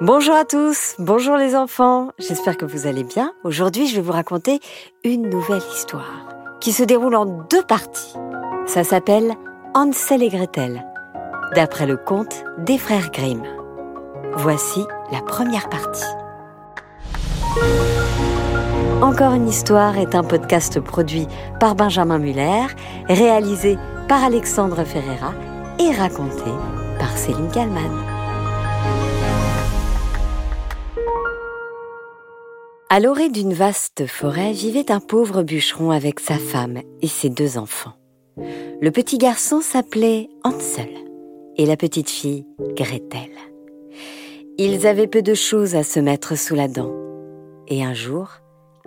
Bonjour à tous, bonjour les enfants, j'espère que vous allez bien. Aujourd'hui je vais vous raconter une nouvelle histoire qui se déroule en deux parties. Ça s'appelle Hansel et Gretel, d'après le conte des frères Grimm. Voici la première partie. Encore une histoire est un podcast produit par Benjamin Muller, réalisé par Alexandre Ferreira et raconté par Céline Kallmann. À l'orée d'une vaste forêt vivait un pauvre bûcheron avec sa femme et ses deux enfants. Le petit garçon s'appelait Hansel et la petite fille Gretel. Ils avaient peu de choses à se mettre sous la dent. Et un jour,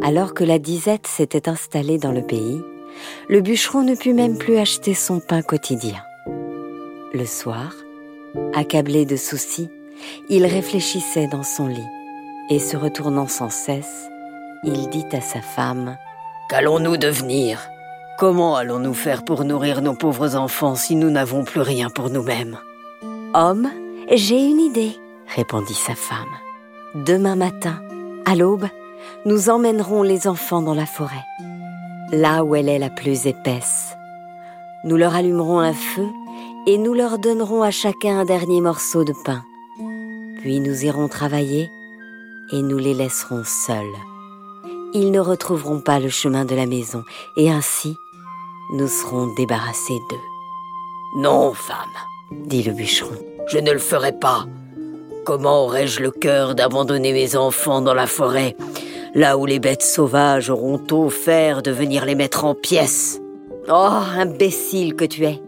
alors que la disette s'était installée dans le pays, le bûcheron ne put même plus acheter son pain quotidien. Le soir, accablé de soucis, il réfléchissait dans son lit et se retournant sans cesse, il dit à sa femme Qu'allons-nous devenir? Comment allons-nous faire pour nourrir nos pauvres enfants si nous n'avons plus rien pour nous-mêmes? Homme, j'ai une idée, répondit sa femme. Demain matin, à l'aube, nous emmènerons les enfants dans la forêt, là où elle est la plus épaisse. Nous leur allumerons un feu et nous leur donnerons à chacun un dernier morceau de pain. Puis nous irons travailler et nous les laisserons seuls. Ils ne retrouveront pas le chemin de la maison, et ainsi nous serons débarrassés d'eux. Non, femme, dit le bûcheron, je ne le ferai pas. Comment aurais-je le cœur d'abandonner mes enfants dans la forêt, là où les bêtes sauvages auront faire de venir les mettre en pièces? Oh, imbécile que tu es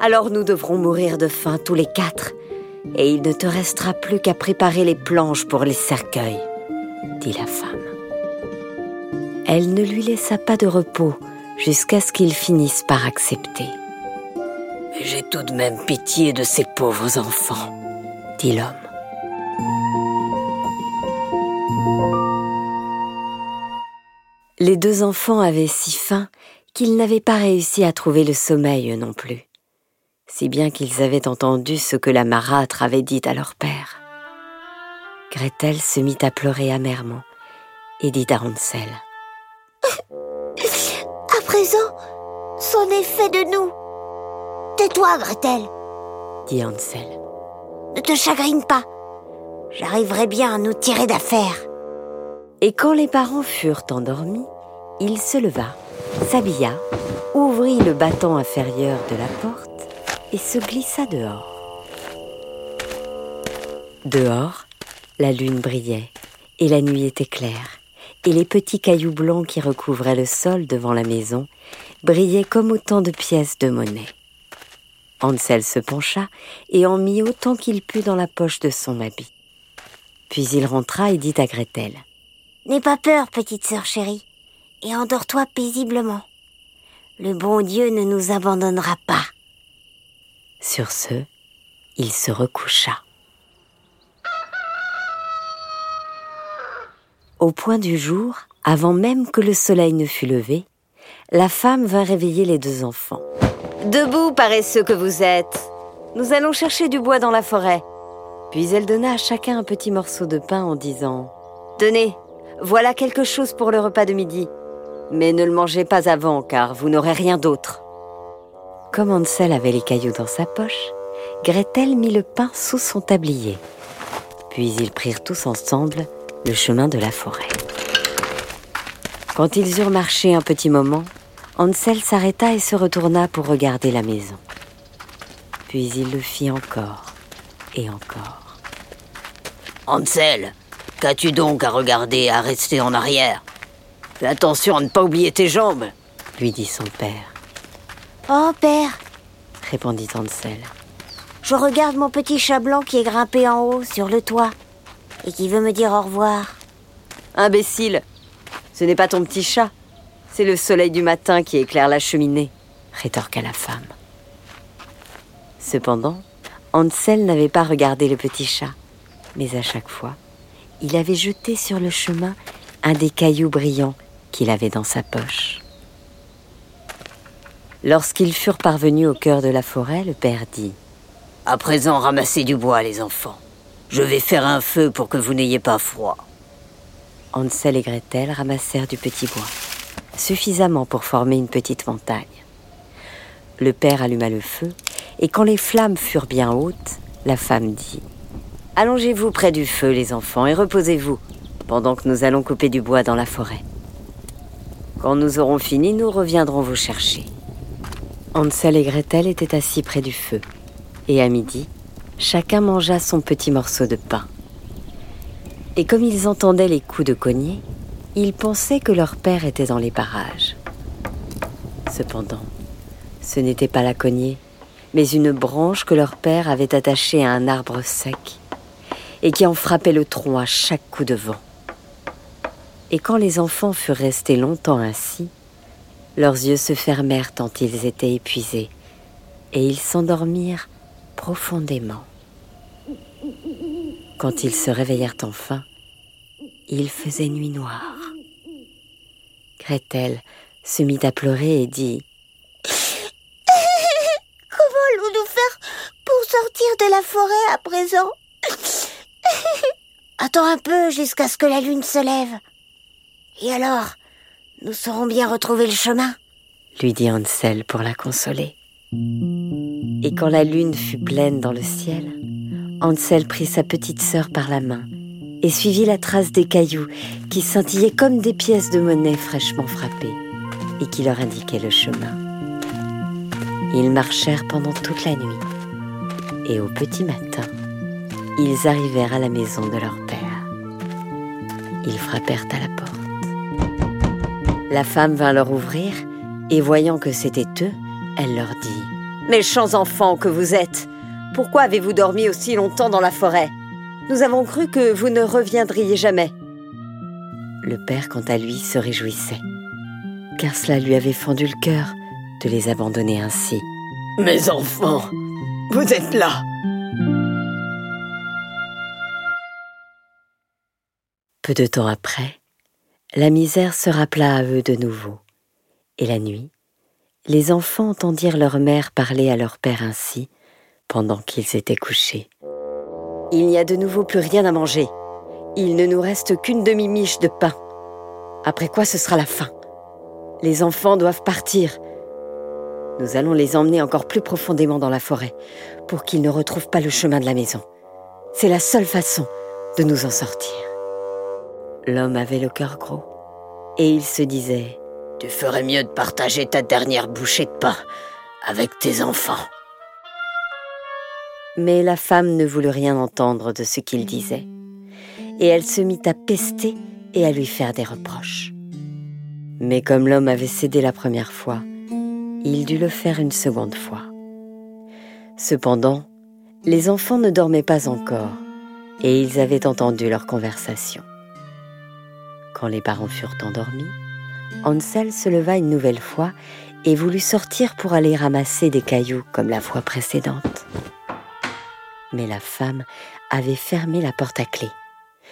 Alors nous devrons mourir de faim tous les quatre, et il ne te restera plus qu'à préparer les planches pour les cercueils, dit la femme. Elle ne lui laissa pas de repos jusqu'à ce qu'il finisse par accepter. Mais j'ai tout de même pitié de ces pauvres enfants, dit l'homme. Les deux enfants avaient si faim qu'ils n'avaient pas réussi à trouver le sommeil non plus si bien qu'ils avaient entendu ce que la marâtre avait dit à leur père. Gretel se mit à pleurer amèrement et dit à Hansel. À présent, c'en est fait de nous. Tais-toi, Gretel, dit Hansel. Ne te chagrine pas. J'arriverai bien à nous tirer d'affaire. Et quand les parents furent endormis, il se leva, s'habilla, ouvrit le battant inférieur de la porte et se glissa dehors. Dehors, la lune brillait et la nuit était claire, et les petits cailloux blancs qui recouvraient le sol devant la maison brillaient comme autant de pièces de monnaie. Hansel se pencha et en mit autant qu'il put dans la poche de son habit. Puis il rentra et dit à Gretel N'aie pas peur, petite sœur chérie, et endors-toi paisiblement. Le bon Dieu ne nous abandonnera pas. Sur ce, il se recoucha. Au point du jour, avant même que le soleil ne fût levé, la femme vint réveiller les deux enfants. Debout, paresseux que vous êtes Nous allons chercher du bois dans la forêt. Puis elle donna à chacun un petit morceau de pain en disant Tenez, voilà quelque chose pour le repas de midi. Mais ne le mangez pas avant, car vous n'aurez rien d'autre. Comme Hansel avait les cailloux dans sa poche, Gretel mit le pain sous son tablier. Puis ils prirent tous ensemble le chemin de la forêt. Quand ils eurent marché un petit moment, Hansel s'arrêta et se retourna pour regarder la maison. Puis il le fit encore et encore. Hansel, qu'as-tu donc à regarder et à rester en arrière? Fais attention à ne pas oublier tes jambes, lui dit son père. Oh, père, répondit Hansel. Je regarde mon petit chat blanc qui est grimpé en haut sur le toit et qui veut me dire au revoir. Imbécile, ce n'est pas ton petit chat, c'est le soleil du matin qui éclaire la cheminée, rétorqua la femme. Cependant, Hansel n'avait pas regardé le petit chat, mais à chaque fois, il avait jeté sur le chemin un des cailloux brillants qu'il avait dans sa poche. Lorsqu'ils furent parvenus au cœur de la forêt, le père dit À présent, ramassez du bois, les enfants. Je vais faire un feu pour que vous n'ayez pas froid. Hansel et Gretel ramassèrent du petit bois, suffisamment pour former une petite montagne. Le père alluma le feu, et quand les flammes furent bien hautes, la femme dit Allongez-vous près du feu, les enfants, et reposez-vous, pendant que nous allons couper du bois dans la forêt. Quand nous aurons fini, nous reviendrons vous chercher. Hansel et Gretel étaient assis près du feu, et à midi, chacun mangea son petit morceau de pain. Et comme ils entendaient les coups de cognée, ils pensaient que leur père était dans les parages. Cependant, ce n'était pas la cognée, mais une branche que leur père avait attachée à un arbre sec et qui en frappait le tronc à chaque coup de vent. Et quand les enfants furent restés longtemps ainsi, leurs yeux se fermèrent tant ils étaient épuisés, et ils s'endormirent profondément. Quand ils se réveillèrent enfin, il faisait nuit noire. Gretel se mit à pleurer et dit Comment allons-nous faire pour sortir de la forêt à présent Attends un peu jusqu'à ce que la lune se lève. Et alors, nous saurons bien retrouver le chemin lui dit Hansel pour la consoler. Et quand la lune fut pleine dans le ciel, Hansel prit sa petite sœur par la main et suivit la trace des cailloux qui scintillaient comme des pièces de monnaie fraîchement frappées et qui leur indiquaient le chemin. Ils marchèrent pendant toute la nuit et au petit matin, ils arrivèrent à la maison de leur père. Ils frappèrent à la porte. La femme vint leur ouvrir et voyant que c'était eux, elle leur dit ⁇ Méchants enfants que vous êtes, pourquoi avez-vous dormi aussi longtemps dans la forêt? Nous avons cru que vous ne reviendriez jamais. Le père, quant à lui, se réjouissait, car cela lui avait fendu le cœur de les abandonner ainsi. Mes enfants, vous êtes là Peu de temps après, la misère se rappela à eux de nouveau. Et la nuit, les enfants entendirent leur mère parler à leur père ainsi, pendant qu'ils étaient couchés. Il n'y a de nouveau plus rien à manger. Il ne nous reste qu'une demi-miche de pain. Après quoi ce sera la fin. Les enfants doivent partir. Nous allons les emmener encore plus profondément dans la forêt pour qu'ils ne retrouvent pas le chemin de la maison. C'est la seule façon de nous en sortir. L'homme avait le cœur gros, et il se disait Tu ferais mieux de partager ta dernière bouchée de pain avec tes enfants. Mais la femme ne voulut rien entendre de ce qu'il disait, et elle se mit à pester et à lui faire des reproches. Mais comme l'homme avait cédé la première fois, il dut le faire une seconde fois. Cependant, les enfants ne dormaient pas encore, et ils avaient entendu leur conversation. Quand les parents furent endormis, Hansel se leva une nouvelle fois et voulut sortir pour aller ramasser des cailloux comme la fois précédente. Mais la femme avait fermé la porte à clé,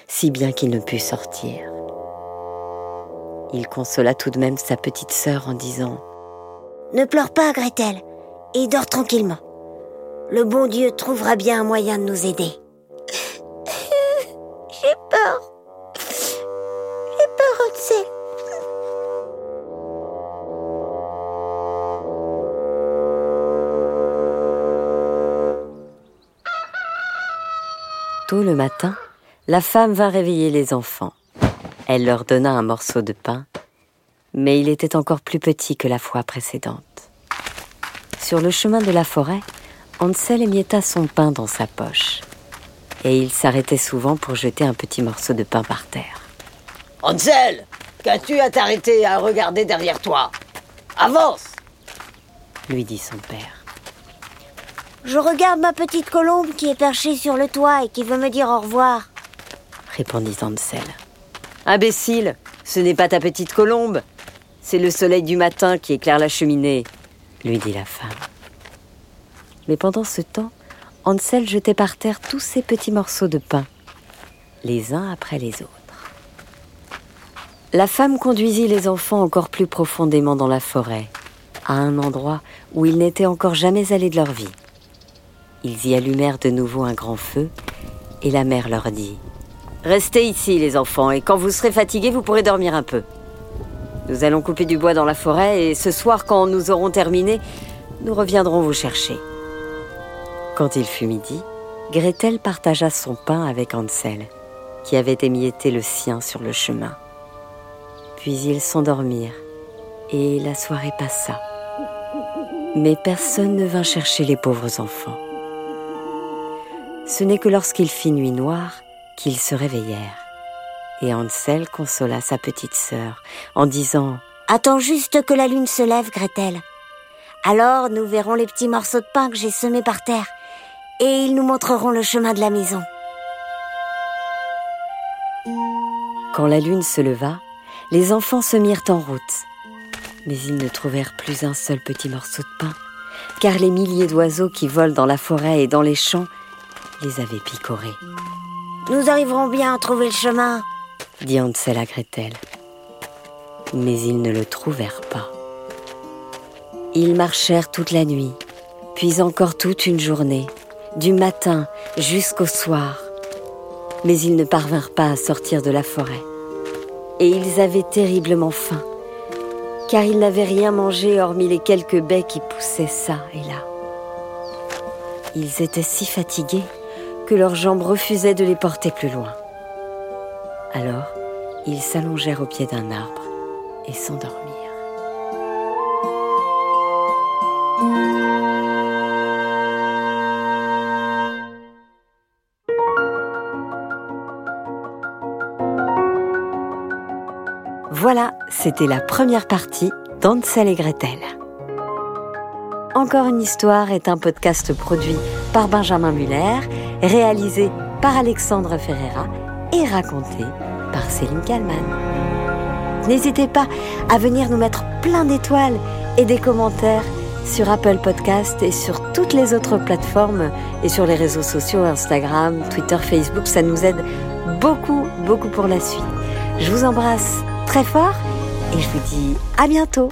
si bien qu'il ne put sortir. Il consola tout de même sa petite sœur en disant ⁇ Ne pleure pas, Gretel, et dors tranquillement. Le bon Dieu trouvera bien un moyen de nous aider. J'ai peur. Tôt le matin, la femme vint réveiller les enfants. Elle leur donna un morceau de pain, mais il était encore plus petit que la fois précédente. Sur le chemin de la forêt, Hansel émietta son pain dans sa poche, et il s'arrêtait souvent pour jeter un petit morceau de pain par terre. Hansel, qu'as-tu à t'arrêter à regarder derrière toi? Avance lui dit son père. Je regarde ma petite colombe qui est perchée sur le toit et qui veut me dire au revoir. Répondit Hansel. Imbécile, ce n'est pas ta petite colombe. C'est le soleil du matin qui éclaire la cheminée, lui dit la femme. Mais pendant ce temps, Hansel jetait par terre tous ses petits morceaux de pain, les uns après les autres. La femme conduisit les enfants encore plus profondément dans la forêt, à un endroit où ils n'étaient encore jamais allés de leur vie. Ils y allumèrent de nouveau un grand feu Et la mère leur dit Restez ici, les enfants, et quand vous serez fatigués, vous pourrez dormir un peu. Nous allons couper du bois dans la forêt, et ce soir, quand nous aurons terminé, nous reviendrons vous chercher. Quand il fut midi, Gretel partagea son pain avec Hansel, qui avait émietté le sien sur le chemin. Puis ils s'endormirent, et la soirée passa. Mais personne ne vint chercher les pauvres enfants. Ce n'est que lorsqu'il fit nuit noire qu'ils se réveillèrent. Et Hansel consola sa petite sœur en disant ⁇ Attends juste que la lune se lève, Gretel. Alors nous verrons les petits morceaux de pain que j'ai semés par terre, et ils nous montreront le chemin de la maison. Quand la lune se leva, les enfants se mirent en route. Mais ils ne trouvèrent plus un seul petit morceau de pain, car les milliers d'oiseaux qui volent dans la forêt et dans les champs les avaient picorés. Nous arriverons bien à trouver le chemin, dit Hansel à Gretel. Mais ils ne le trouvèrent pas. Ils marchèrent toute la nuit, puis encore toute une journée, du matin jusqu'au soir. Mais ils ne parvinrent pas à sortir de la forêt. Et ils avaient terriblement faim, car ils n'avaient rien mangé hormis les quelques baies qui poussaient ça et là. Ils étaient si fatigués que leurs jambes refusaient de les porter plus loin. Alors, ils s'allongèrent au pied d'un arbre et s'endormirent. Voilà, c'était la première partie d'Ansel et Gretel. Encore une histoire est un podcast produit par Benjamin Muller réalisé par Alexandre Ferreira et raconté par Céline Kallmann. N'hésitez pas à venir nous mettre plein d'étoiles et des commentaires sur Apple Podcast et sur toutes les autres plateformes et sur les réseaux sociaux Instagram, Twitter, Facebook. Ça nous aide beaucoup, beaucoup pour la suite. Je vous embrasse très fort et je vous dis à bientôt.